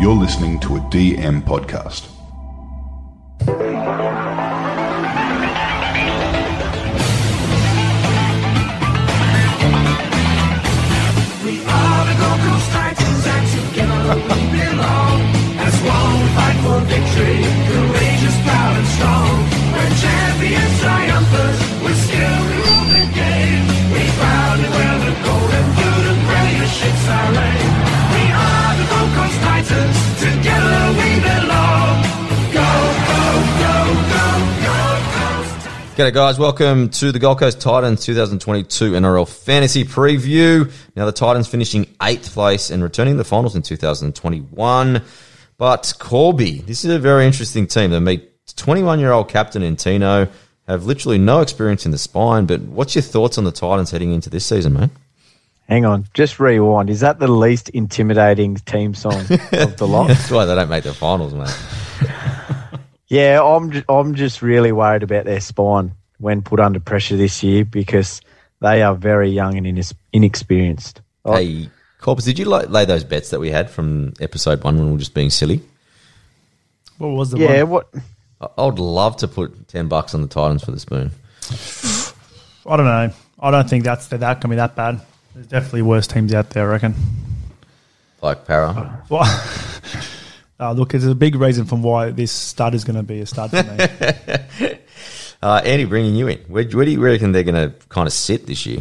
You're listening to a DM podcast. We are the Gold Coast Titans and together we belong. As one fight for victory, courageous, proud and strong. We're champions, triumphant, G'day guys, welcome to the Gold Coast Titans 2022 NRL Fantasy Preview. Now the Titans finishing 8th place and returning to the finals in 2021. But Corby, this is a very interesting team. They meet 21 year old captain in Tino, have literally no experience in the spine, but what's your thoughts on the Titans heading into this season, mate? Hang on, just rewind. Is that the least intimidating team song of the lot? That's why they don't make the finals, mate. Yeah, I'm I'm just really worried about their spine when put under pressure this year because they are very young and inexperienced. Hey, Corpus, did you lay those bets that we had from episode one when we were just being silly? What was the yeah, one? what? I I would love to put 10 bucks on the Titans for the spoon. I don't know. I don't think that's that going to be that bad. There's definitely worse teams out there, I reckon. Like Para. Well, uh, look, there's a big reason from why this stud is going to be a stud for me. Uh, Andy, bringing you in. Where, where do you reckon they're going to kind of sit this year?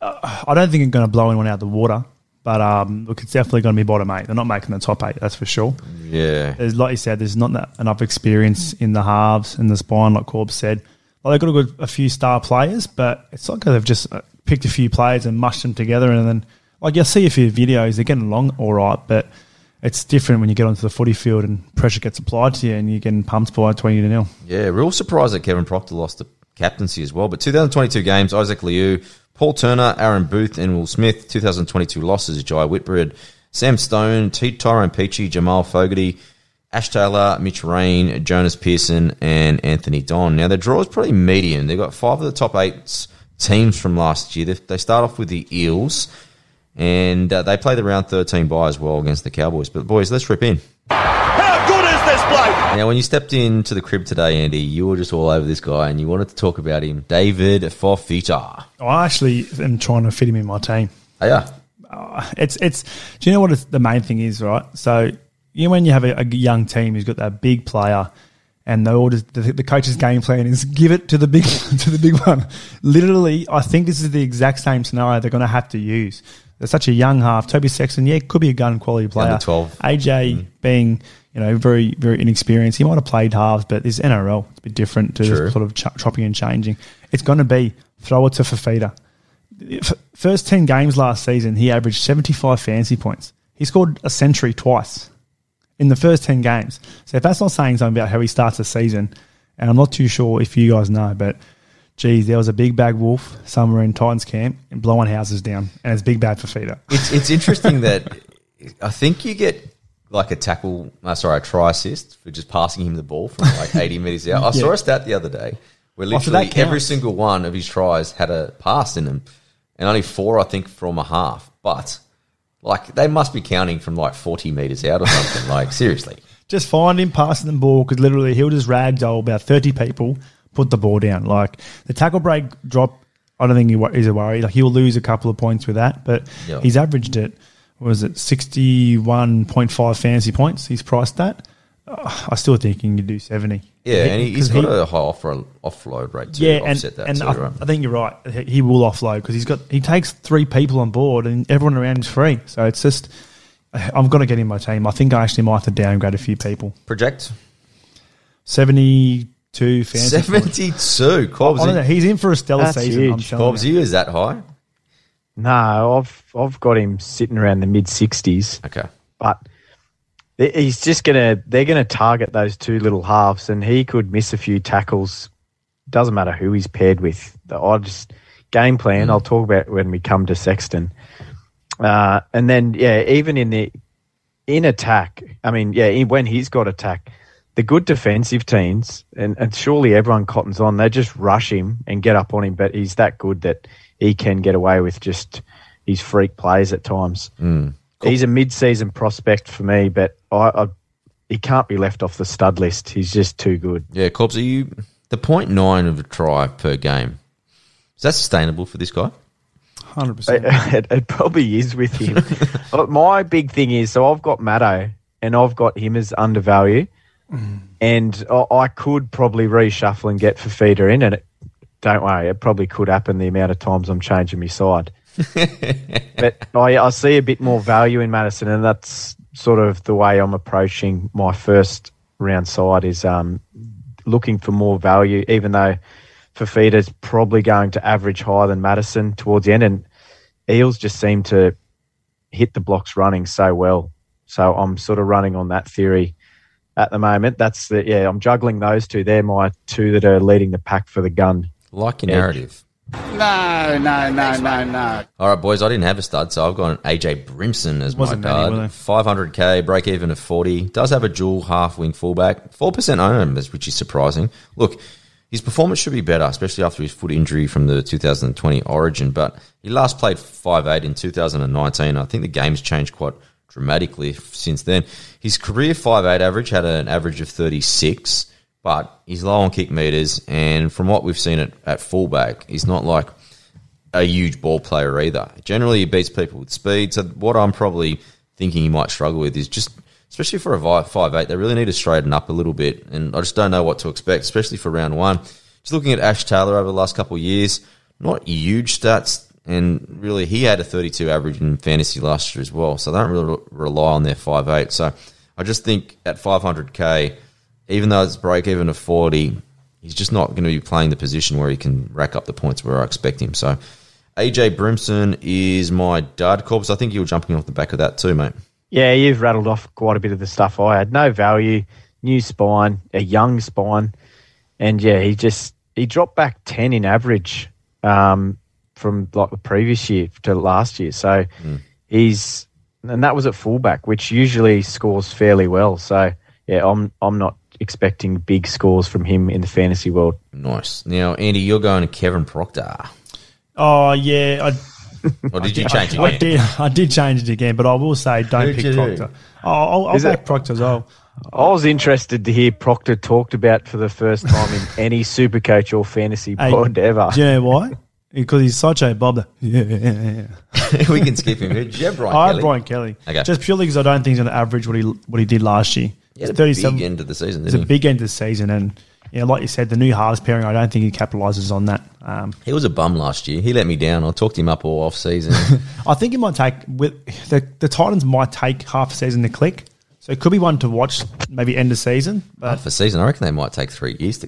I don't think it's going to blow anyone out of the water, but um, look, it's definitely going to be bottom eight. They're not making the top eight, that's for sure. Yeah. There's, like you said, there's not that enough experience in the halves and the spine, like Corb said. Well, they've got a, good, a few star players, but it's like they've just uh, picked a few players and mushed them together, and then like you'll see a few videos, they're getting along all right, but it's different when you get onto the footy field and pressure gets applied to you, and you're getting pumped by twenty to nil. Yeah, real surprised that Kevin Proctor lost the captaincy as well. But 2022 games, Isaac Liu, Paul Turner, Aaron Booth, and Will Smith. 2022 losses, Jai Whitbread, Sam Stone, T. Tyrone Peachey, Jamal Fogarty, Ash Taylor, Mitch Rein, Jonus Pearson, and Anthony Don. Now, their draw is pretty medium. They've got five of the top eight teams from last year. They start off with the Eels, and uh, they play the round 13 bye as well against the Cowboys. But, boys, let's rip in. How good is this bloke? Now, when you stepped into the crib today, Andy, you were just all over this guy and you wanted to talk about him. David Fifita. I actually am trying to fit him in my team. Oh, yeah. it's it's. Do you know what the main thing is, right? So you know when you have a, a young team who's got that big player, and they all just, the, the coach's game plan is give it to the big to the big one. Literally, I think this is the exact same scenario they're going to have to use. They're such a young half. Toby Sexton, yeah, could be a gun quality player. Under 12. AJ mm. being you know very very inexperienced, he might have played halves, but this NRL it's a bit different to True. sort of ch- chopping and changing. It's going to be throw it to Fifita first 10 games last season, he averaged 75 fantasy points. He scored a century twice in the first 10 games. So if that's not saying something about how he starts the season, and I'm not too sure if you guys know, but geez, there was a big bag wolf somewhere in Titans camp and blowing houses down, and it's big bad for feeder. It's, it's interesting that I think you get like a tackle, uh, sorry, a try assist for just passing him the ball from like 80 metres out. I saw a stat the other day where Oh, literally that every single one of his tries had a pass in them and only four, I think, from a half. But like they must be counting from like 40 metres out or something. like, seriously. Just find him passing the ball because literally he'll just ragdoll about 30 people, put the ball down. Like the tackle break drop, I don't think he he's a worry. Like he'll lose a couple of points with that, but Yeah. he's averaged it. Was it 61.5 fantasy points? He's priced that. I still think he can do 70. Yeah, and he's got he- a high offload, offload rate to yeah, and, that and too, I, right? I think you're right. He he will offload because he's got he takes three people on board and everyone around is free. So it's just I'm going to get in my team. I think I actually might have to downgrade a few people. Project Seventy two fantasy points. 72. Cobbs, I don't know. He's in for a stellar That's season. I'm huge. telling Cobbs, you. you is that high? No, I've I've got him sitting around the mid 60s, Okay. but th- he's just gonna they're gonna target those two little halves, and he could miss a few tackles. Doesn't matter who he's paired with. I just game plan. I'll talk about when we come to Sexton, uh, and then yeah, even in the in attack. I mean, yeah, in, when he's got attack, the good defensive teams, and, and surely everyone cottons on, they just rush him and get up on him. But he's that good that he can get away with just his freak plays at times. Mm. he's a mid-season prospect for me, but I, I he can't be left off the stud list. He's just too good. Yeah, Cobbs, are you the point nine of a try per game? Is that sustainable for this guy? Hundred percent. it, it probably is with him. but uh, my big thing is, so I've got Matto and I've got him as and I, I could probably reshuffle and get Fifita in, and it, don't worry, it probably could happen the amount of times I'm changing my side. but I, I see a bit more value in Matterson, and that's sort of the way I'm approaching my first round side is um, looking for more value, even though Fifita's probably going to average higher than Matterson towards the end, and Eels just seem to hit the blocks running so well. So I'm sort of running on that theory at the moment. That's the yeah. I'm juggling those two. They're my two that are leading the pack for the gun. Like your Yeah. narrative. No, no, no, no, no. All right, boys. I didn't have a stud, so I've got an AJ Brimson as Wasn't my many, guard. 500k, break even of 40. Does have a dual half wing fullback. 4% own which is surprising. Look, his performance should be better, especially after his foot injury from the 2020 Origin. But he last played 5'8 in 2019. I think the game's changed quite dramatically since then. His career 5'8 average had an average of 36, but he's low on kick meters. And from what we've seen at, at fullback, he's not like a huge ball player either. Generally, he beats people with speed. So what I'm probably thinking he might struggle with is just, especially for a five eight, they really need to straighten up a little bit. And I just don't know what to expect, especially for round one. Just looking at Ash Taylor over the last couple of years, not huge stats. And really, he had a 32 average in fantasy last year as well. So they don't really rely on their five eight. So I just think at 500k, even though it's break even of 40, he's just not going to be playing the position where he can rack up the points where I expect him. So AJ Brimson is my dud corpse. I think you were jumping off the back of that too, mate. Yeah, you've rattled off quite a bit of the stuff I had. No value, new spine, a young spine, and yeah, he just he dropped back ten in average um, from like the previous year to last year. So mm. he's and that was at fullback, which usually scores fairly well. So yeah, I'm I'm not expecting big scores from him in the fantasy world. Nice. Now, Andy, you're going to Kevin Proctor. Oh yeah, I, Or did you change it I again? did. I did change it again, but I will say don't Who'd pick you do? Proctor. Oh, I'll, I'll Is back it- Proctor as well. I was interested to hear Proctor talked about for the first time in any Supercoach or fantasy Hey, pod ever. Do you know why? Because he's such a bob. Yeah, yeah, yeah. we can skip him. Did you have Brian I Kelly? had Brian Kelly. Okay. Just purely because I don't think he's going to average what he what he did last year. He had a It's 37 big end of the season, It's a big end of the season, and yeah, like you said, the new halves pairing. I don't think he capitalises on that. Um, He was a bum last year. He let me down. I talked him up all off season. I think he might take with the the Titans might take half a season to click, so it could be one to watch maybe end of season. But for season, I reckon they might take three years to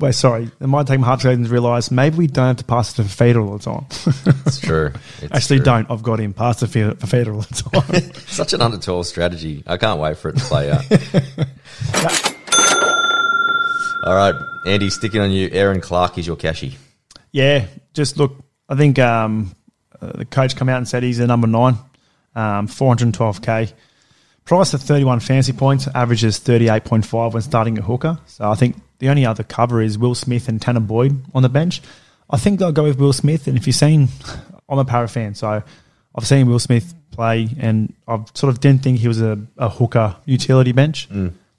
wait, sorry, it might take them half a season to realise maybe we don't have to pass it to Feder all the time. It's true. It's Actually, true. don't. I've got him pass it to Feder all the time. Such an under strategy. I can't wait for it to play out. All right, Andy, sticking on you. Erin Clark is your cashy. Yeah, just look. I think um, uh, the coach come out and said he's a number nine, um, 412k. Price of 31 fancy points, averages 38.5 when starting at hooker. So I think the only other cover is Will Smith and Tanner Boyd on the bench. I think I'll go with Will Smith. And if you've seen, I'm a para fan, so I've seen Will Smith play, and I sort of didn't think he was a, a hooker utility bench.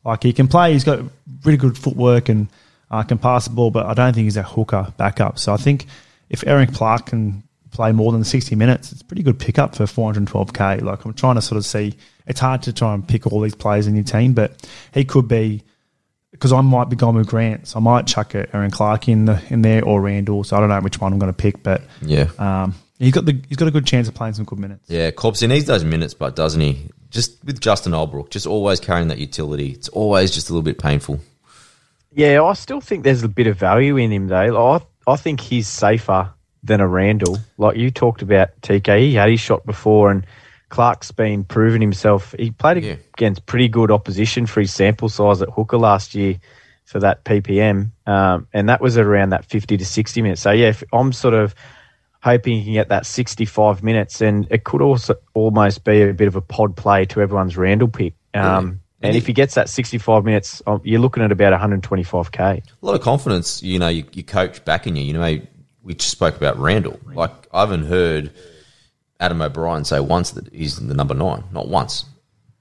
Like he can play, he's got really good footwork and uh, can pass the ball, but I don't think he's a hooker backup. So I think if Erin Clark can play more than 60 minutes, it's a pretty good pickup for 412k. Like I'm trying to sort of see, it's hard to try and pick all these players in your team, but he could be because I might be going with Grant, so I might chuck a Erin Clark in the in there or Randall. So I don't know which one I'm going to pick, but Yeah. um, he's got the he's got a good chance of playing some good minutes. Yeah, Cobbs, he needs those minutes, but doesn't he? Just with Justin Holbrook, just always carrying that utility. It's always just a little bit painful. Yeah, I still think there's a bit of value in him though. Like, I I think he's safer than a Randall. Like you talked about TK, he had his shot before, and Clark's been proving himself. He played Yeah. against pretty good opposition for his sample size at hooker last year for that PPM, um, and that was around that 50 to 60 minutes. So yeah, if I'm sort of hoping he can get that 65 minutes, and it could also almost be a bit of a pod play to everyone's Randall pick. Um, And And if he gets that 65 minutes, um, you're looking at about 125k. A lot of confidence, you know, you, you coach backing you. You know, we just spoke about Randall. Like, I haven't heard Adam O'Brien say once that he's the number nine, not once.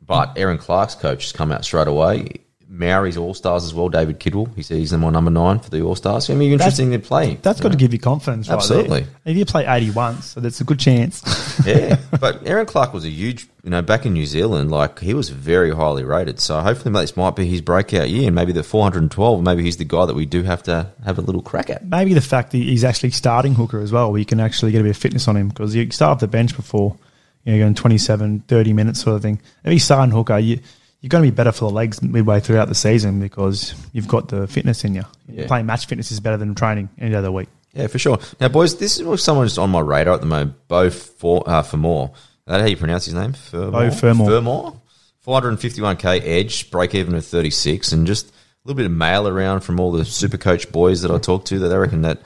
But Erin Clark's coach has come out straight away. Maori's All Stars as well, David Kidwell. He said he's the my number nine for the All Stars. Going to be interesting to play. That's got to give you confidence, right Absolutely. there. And you play 80 once, so that's a good chance. yeah, but Erin Clark was a huge, you know, back in New Zealand, like he was very highly rated. So hopefully this might be his breakout year, and maybe the 412, maybe he's the guy that we do have to have a little crack at. Maybe the fact that he's actually starting hooker as well, where you can actually get a bit of fitness on him because you start off the bench before, you know, going 27, 30 minutes sort of thing. If he's starting hooker, you, you're going to be better for the legs midway throughout the season because you've got the fitness in you. Yeah. Playing match fitness is better than training any other week. Yeah, for sure. Now, boys, this is someone who's on my radar at the moment. Beau for uh, Fermor. Is that how you pronounce his name? Fermor. Beau Fermor. Fermor. 451k edge, break even of 36, and just a little bit of mail around from all the super coach boys that I talked to that they reckon that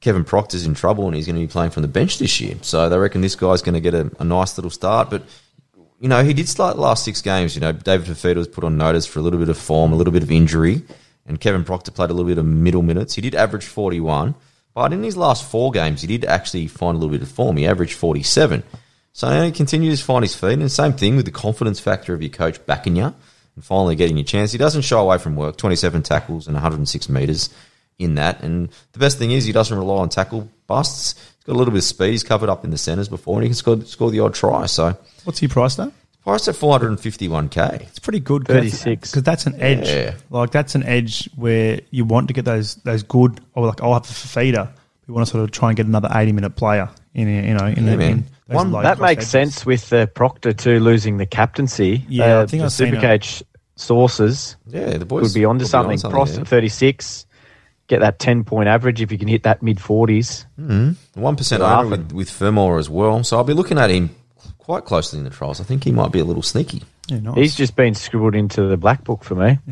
Kevin Proctor's in trouble and he's going to be playing from the bench this year. So they reckon this guy's going to get a, a nice little start. But you know, he did start the last six games. You know, David Fifita was put on notice for a little bit of form, a little bit of injury, and Kevin Proctor played a little bit of middle minutes. He did average 41, but in his last four games, he did actually find a little bit of form. He averaged 47. So he continues to find his feet, and same thing with the confidence factor of your coach backing you and finally getting your chance. He doesn't shy away from work, 27 tackles and 106 metres in that. And the best thing is he doesn't rely on tackle busts. He's got a little bit of speed. He's covered up in the centres before, and he can score, score the odd try. So What's he priced at? priced at 451k. It's pretty good. 36. Because that's an edge. Yeah. Like, that's an edge where you want to get those those good, or like, I'll have a feeder. We want to sort of try and get another 80 minute player in, you know, in, Yeah, the, in One- That makes edges. sense with uh, Proctor too losing the captaincy. Yeah, Uh, I think the I've seen Supercoach sources Yeah, the boys would be onto could be something. on Prost yeah. at 36, get that 10 point average if you can hit that mid 40s. Mm-hmm. One percent They're owner with, with Fermor as well. So I'll be looking at him quite closely in the trials. I think he might be a little sneaky. Yeah, nice. He's just been scribbled into the black book for me.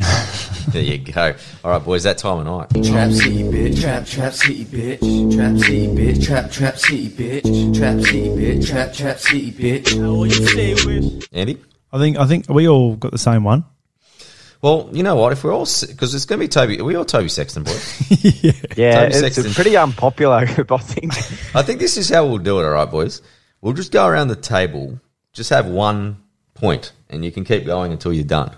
There you go. All right, boys, that time of night. Trap city bitch, trap trap city bitch, trap city bitch, trap trap city bitch, trap city bitch, trap trap city bitch. Andy? I think I think we all got the same one. Well, you know what? If we're all because it's going to be Toby, are we all Toby Sexton boys? Yeah, Toby it's Sexton. pretty unpopular group, I think. I think this is how we'll do it. All right, boys. We'll just go around the table, just have one point, and you can keep going until you're done.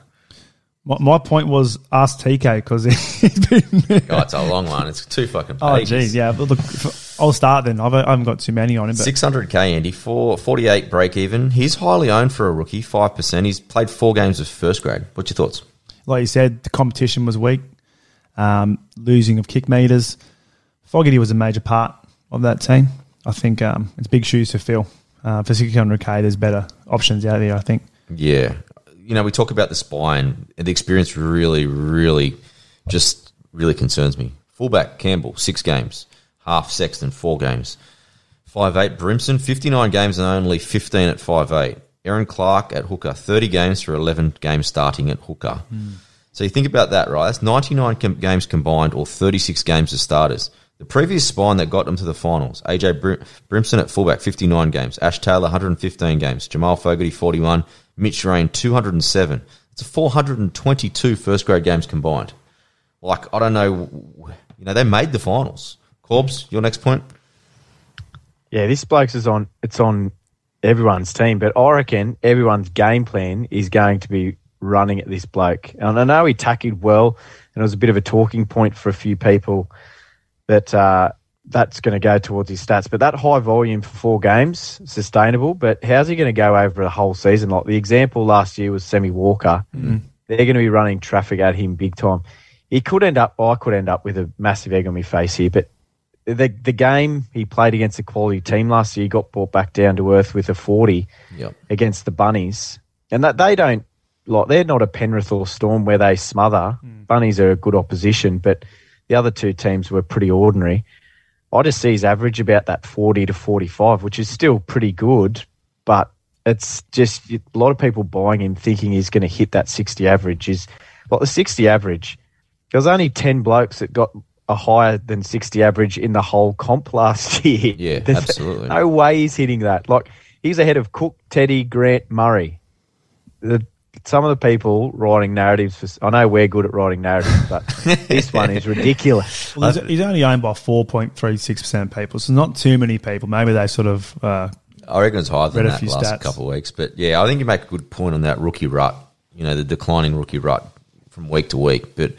My, my point was ask TK because he's been. Oh, it's a long one. It's two fucking oh, pages. geez, yeah. But look, f- I'll start then. I've, I haven't got too many on him, but 600k, Andy, for 48 break even. He's highly owned for a rookie, 5%. He's played four games of first grade. What's your thoughts? Like you said, the competition was weak. Um, losing of kick meters. Fogarty was a major part of that team. I think um, it's big shoes to fill. Uh, for 600k, there's better options out there, I think. Yeah. You know, we talk about the spine, and the experience really, really just really concerns me. Fullback, Campbell, six games. Half Sexton, four games. Five eight Brimson, 59 games and only 15 at five eight. Erin Clark at hooker, 30 games for 11 games starting at hooker. So you think about that, right? That's 99 com- games combined or 36 games as starters. The previous spine that got them to the finals, AJ Brim- Brimson at fullback, 59 games. Ash Taylor, 115 games. Jamal Fogarty, 41. Mitch Rein, 207. It's a 422 first grade games combined. Like, I don't know. You know, they made the finals. Corbs, your next point? Yeah, this bloke's is on. It's on everyone's team, but I reckon everyone's game plan is going to be running at this bloke. And I know he tackled well, and it was a bit of a talking point for a few people that uh, that's going to go towards his stats. But that high volume for four games sustainable. But how's he going to go over the whole season? Like the example last year was Semi Walker. They're going to be running traffic at him big time. He could end up. I could end up with a massive egg on my face here, but the the game he played against a quality team last year, he got brought back down to earth with a forty Yep. against the Bunnies, and that they don't like they're not a Penrith or Storm where they smother. Hmm. Bunnies are a good opposition, but the other two teams were pretty ordinary. I just see his average about that forty to forty-five, which is still pretty good, but it's just a lot of people buying him thinking he's going to hit that sixty average. Is like the sixty average. There was only ten blokes that got a higher than sixty average in the whole comp last year. Yeah, There's absolutely. No way he's hitting that. Like he's ahead of Cook, Teddy, Grant, Murray. The, some of the people writing narratives. For, I know we're good at writing narratives, but this one is ridiculous. Well, he's, he's only owned by 4.36% of people, so not too many people. Maybe they sort of uh, I reckon it's higher than Read a that few last stats. couple of weeks. But yeah, I think you make a good point on that rookie rut. You know, the declining rookie rut from week to week. But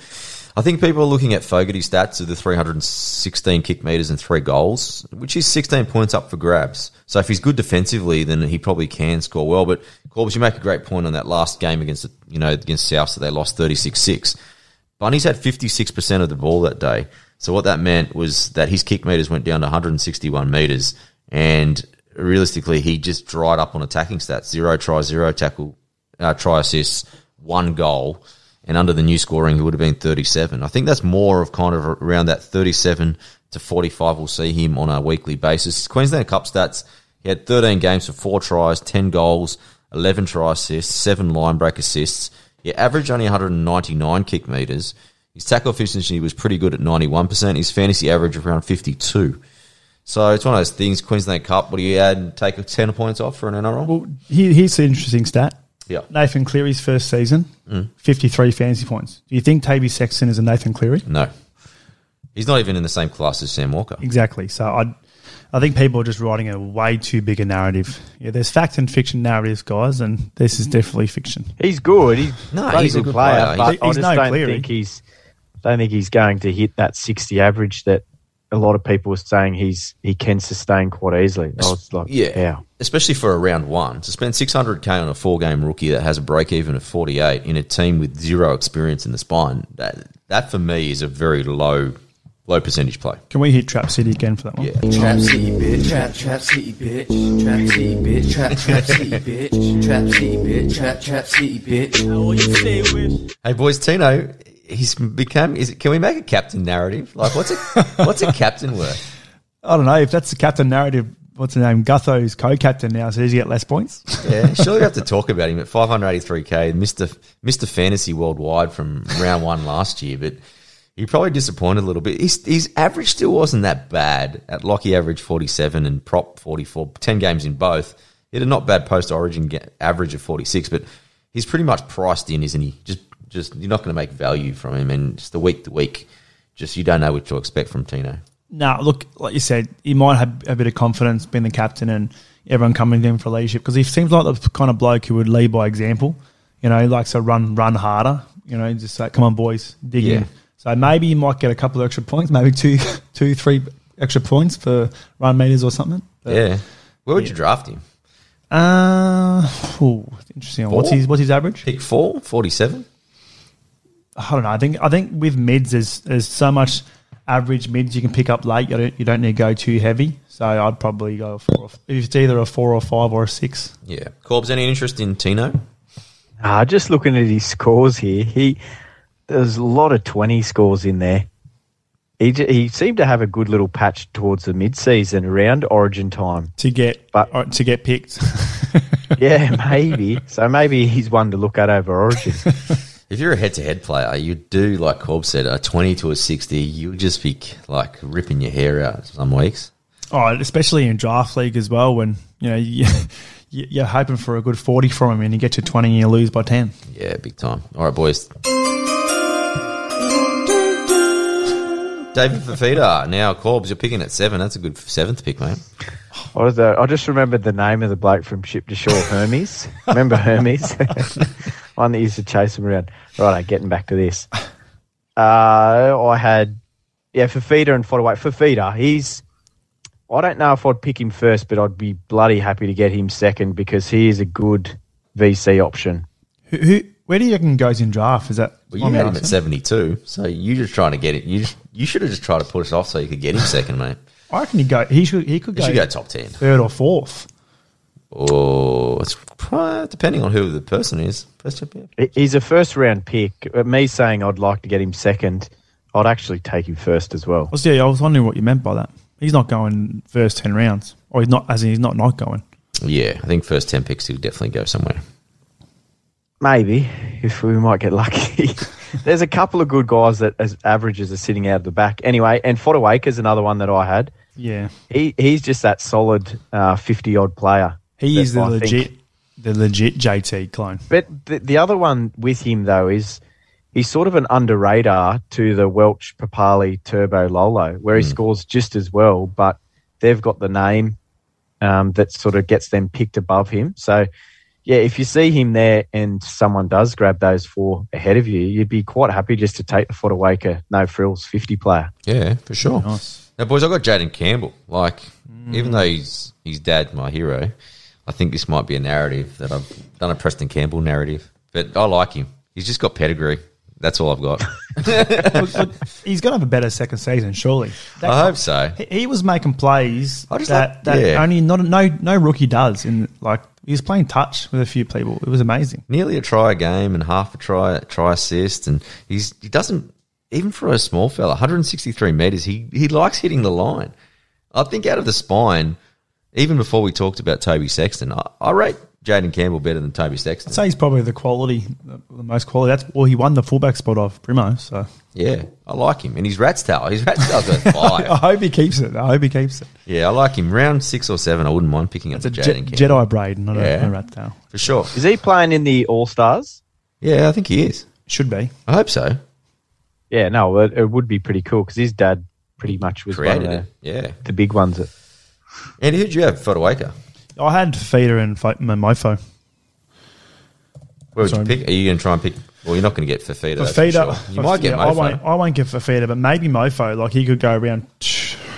I think people are looking at Fogarty stats of the 316 kick meters and three goals, which is 16 points up for grabs. So if he's good defensively, then he probably can score well. But Corbus, you make a great point on that last game against you know against South, so they lost 36-6. Bunnies had 56% of the ball that day. So what that meant was that his kick meters went down to 161 meters, and realistically, he just dried up on attacking stats: zero try, zero tackle, uh, try assists, one goal. And under the new scoring, he would have been 37. I think that's more of kind of around that 37 to 45. We'll see him on a weekly basis. Queensland Cup stats: he had 13 games for four tries, 10 goals, 11 try assists, seven line break assists. He averaged only 199 kick meters. His tackle efficiency was pretty good at 91%. His fantasy average around 52. So it's one of those things. Queensland Cup. What do you add? Take 10 points off for an NRL? Well, here, here's the interesting stat. Yeah. Nathan Cleary's first season, Mm. 53 fantasy points. Do you think Toby Sexton is a Nathan Cleary? No. He's not even in the same class as Sam Walker. Exactly. So I, I think people are just writing a way too big a narrative. Yeah, there's fact and fiction narratives, guys, and this is definitely fiction. He's good. He's No, bloody he's a good good player, player. but He's- I just no don't Cleary. think he's don't think he's going to hit that sixty average that a lot of people were saying he's he can sustain quite easily. I was like, Yeah. how? Especially for a round one. To spend 600k on a four game rookie that has a break even of 48 in a team with zero experience in the spine, that, that for me is a very low low percentage play. Can we hit Trap City again for that one? Yeah. Trap City, bitch. Trap, trap City, bitch. Trap City, bitch. Trap, trap City, bitch. Trap City, bitch. Trap, trap City, bitch. Hey boys, Tino, he's become. Is it, can we make a captain narrative? Like, what's a what's a captain worth? I don't know if that's the captain narrative. What's the name? Gutho's co-captain now, so does he get less points? Yeah, surely we have to talk about him at 583k, Mister Mister Fantasy worldwide from round one last year, but he probably disappointed a little bit. His, his average still wasn't that bad. At Lockie, average 47 and prop 44, 10 games in both. He had a not bad post Origin average of 46, but he's pretty much priced in, isn't he? Just just you're not going to make value from him, and just the week to week, just you don't know what to expect from Tino. No, look, like you said, he might have a bit of confidence being the captain and everyone coming to him for leadership because he seems like the kind of bloke who would lead by example. You know, he likes to run run harder. You know, just like, "Come on, boys, dig Yeah. in." So maybe you might get a couple of extra points, maybe two, two, three extra points for run meters or something. But, Yeah, where would you draft him? Uh, ooh, interesting. What's his what's his average? Pick four, 47? I don't know. I think I think with mids, there's there's so much average mids you can pick up late. You don't you don't need to go too heavy. So I'd probably go four. Or, if it's either a four or five or a six. Yeah. Corbs, any interest in Tino? Uh, just looking at his scores here, he there's a lot of twenty scores in there. He he seemed to have a good little patch towards the mid season around Origin time. to get But- or to get picked. Yeah, maybe. So maybe he's one to look at over Origin. If you're a head-to-head player, you do like Corb said, a twenty to a sixty. You'll just be like ripping your hair out some weeks. oh, especially in draft league as well, when you know you, you- you're hoping for a good forty from him, and you get to twenty and you lose by ten. Yeah, big time. All right, boys. David Fifita. Now, Corbs, you're picking at seven. That's a good seventh pick, mate. I was uh, I just remembered the name of the bloke from Ship to Shore, Hermes. Remember Hermes? One that used to chase him around. Right, getting back to this. Uh, I had yeah, Fifita and Fodaway. Fifita, he's I don't know if I'd pick him first, but I'd be bloody happy to get him second because he is a good VC option. Who, who where do you reckon goes in draft? Is that Well, you had him at seventy-two, so you're just trying to get it. You just, you should have just tried to push us off so you could get him second, mate. I reckon he go. He should. He could You go, should go top ten. third or fourth. Oh, it's uh, depending on who the person is. First up, yeah. He- He's a first round pick. Uh, Me saying I'd like to get him second, I'd actually take him first as well. I was, yeah, I was wondering what you meant by that. He's not going first ten rounds, or he's not. As in, he's not not going. Yeah, I think first ten picks he'll definitely go somewhere. Maybe if we might get lucky. There's a couple of good guys that as averages are sitting out of the back. Anyway, and Fotuaika's another one that I had. Yeah, He he's just that solid fifty odd player. He that is the I think- legit, the legit JT clone. But the, the other one with him though is he's sort of an under radar to the Welch Papali Turbo Lolo, where he scores just as well, but they've got the name um, that sort of gets them picked above him. So, yeah, if you see him there and someone does grab those four ahead of you, you'd be quite happy just to take the Fotuaika no frills 50 player. Yeah, for sure. Nice. Now, boys, I've got Jayden Campbell. Like, even though he's his dad, my hero, I think this might be a narrative that I've done a Preston Campbell narrative. But I like him. He's just got pedigree. That's all I've got. Look, look, he's going to have a better second season, surely. That- I hope so. he, he was making plays that, like- that yeah. only not no no rookie does. In like he was playing touch with a few people. It was amazing. Nearly a try a game and half a try try assist, and he's he doesn't even for a small fella, 163 meters. He he likes hitting the line. I think out of the spine, even before we talked about Toby Sexton, I, I rate Jayden Campbell better than Toby Sexton. I'd say he's probably the quality, the, the most quality. That's well, he won the fullback spot off Brimmo. So Yeah, I like him, and he's rat's tail. His rat's tail's got I hope he keeps it. I hope he keeps it. yeah, I like him. Round six or seven, I wouldn't mind picking up a Jayden Je- Campbell Jedi braid, not Yeah. a, a rat tail. for sure. Is he playing in the All Stars? Yeah, I think he is. Should be. I hope so. Yeah, no, it, it would be pretty cool because his dad pretty much was Created one of it. Yeah. the, the big ones. That, Andy, who'd you have? Fotuaika. Oh, I had Feeder and Fo- M- Mofo. Where would Sorry. you pick? Are you going to try and pick? Well, you're not going to get Fifita. Fifita, sure. You might get I won't. Mofo. I won't get Fifita, but maybe Mofo. Like he could go around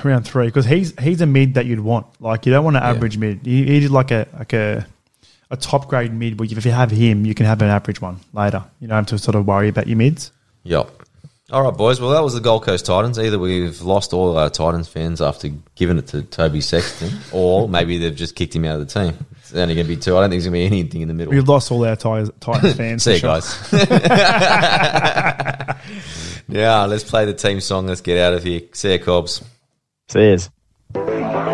round three because he's he's a mid that you'd want. Like you don't want an average mid. He, he's like a like a a top grade mid. But if you have him, you can have an average one later. You don't have to sort of worry about your mids. Yep. All right, boys. Well, that was the Gold Coast Titans. Either we've lost all our Titans fans after giving it to Toby Sexton, or maybe they've just kicked him out of the team. It's only going to be two. I don't think there's going to be anything in the middle. We've lost all our Tigers, Titans fans. See you sure. guys. yeah, let's play the team song. Let's get out of here. See you, Cobbs. says. We're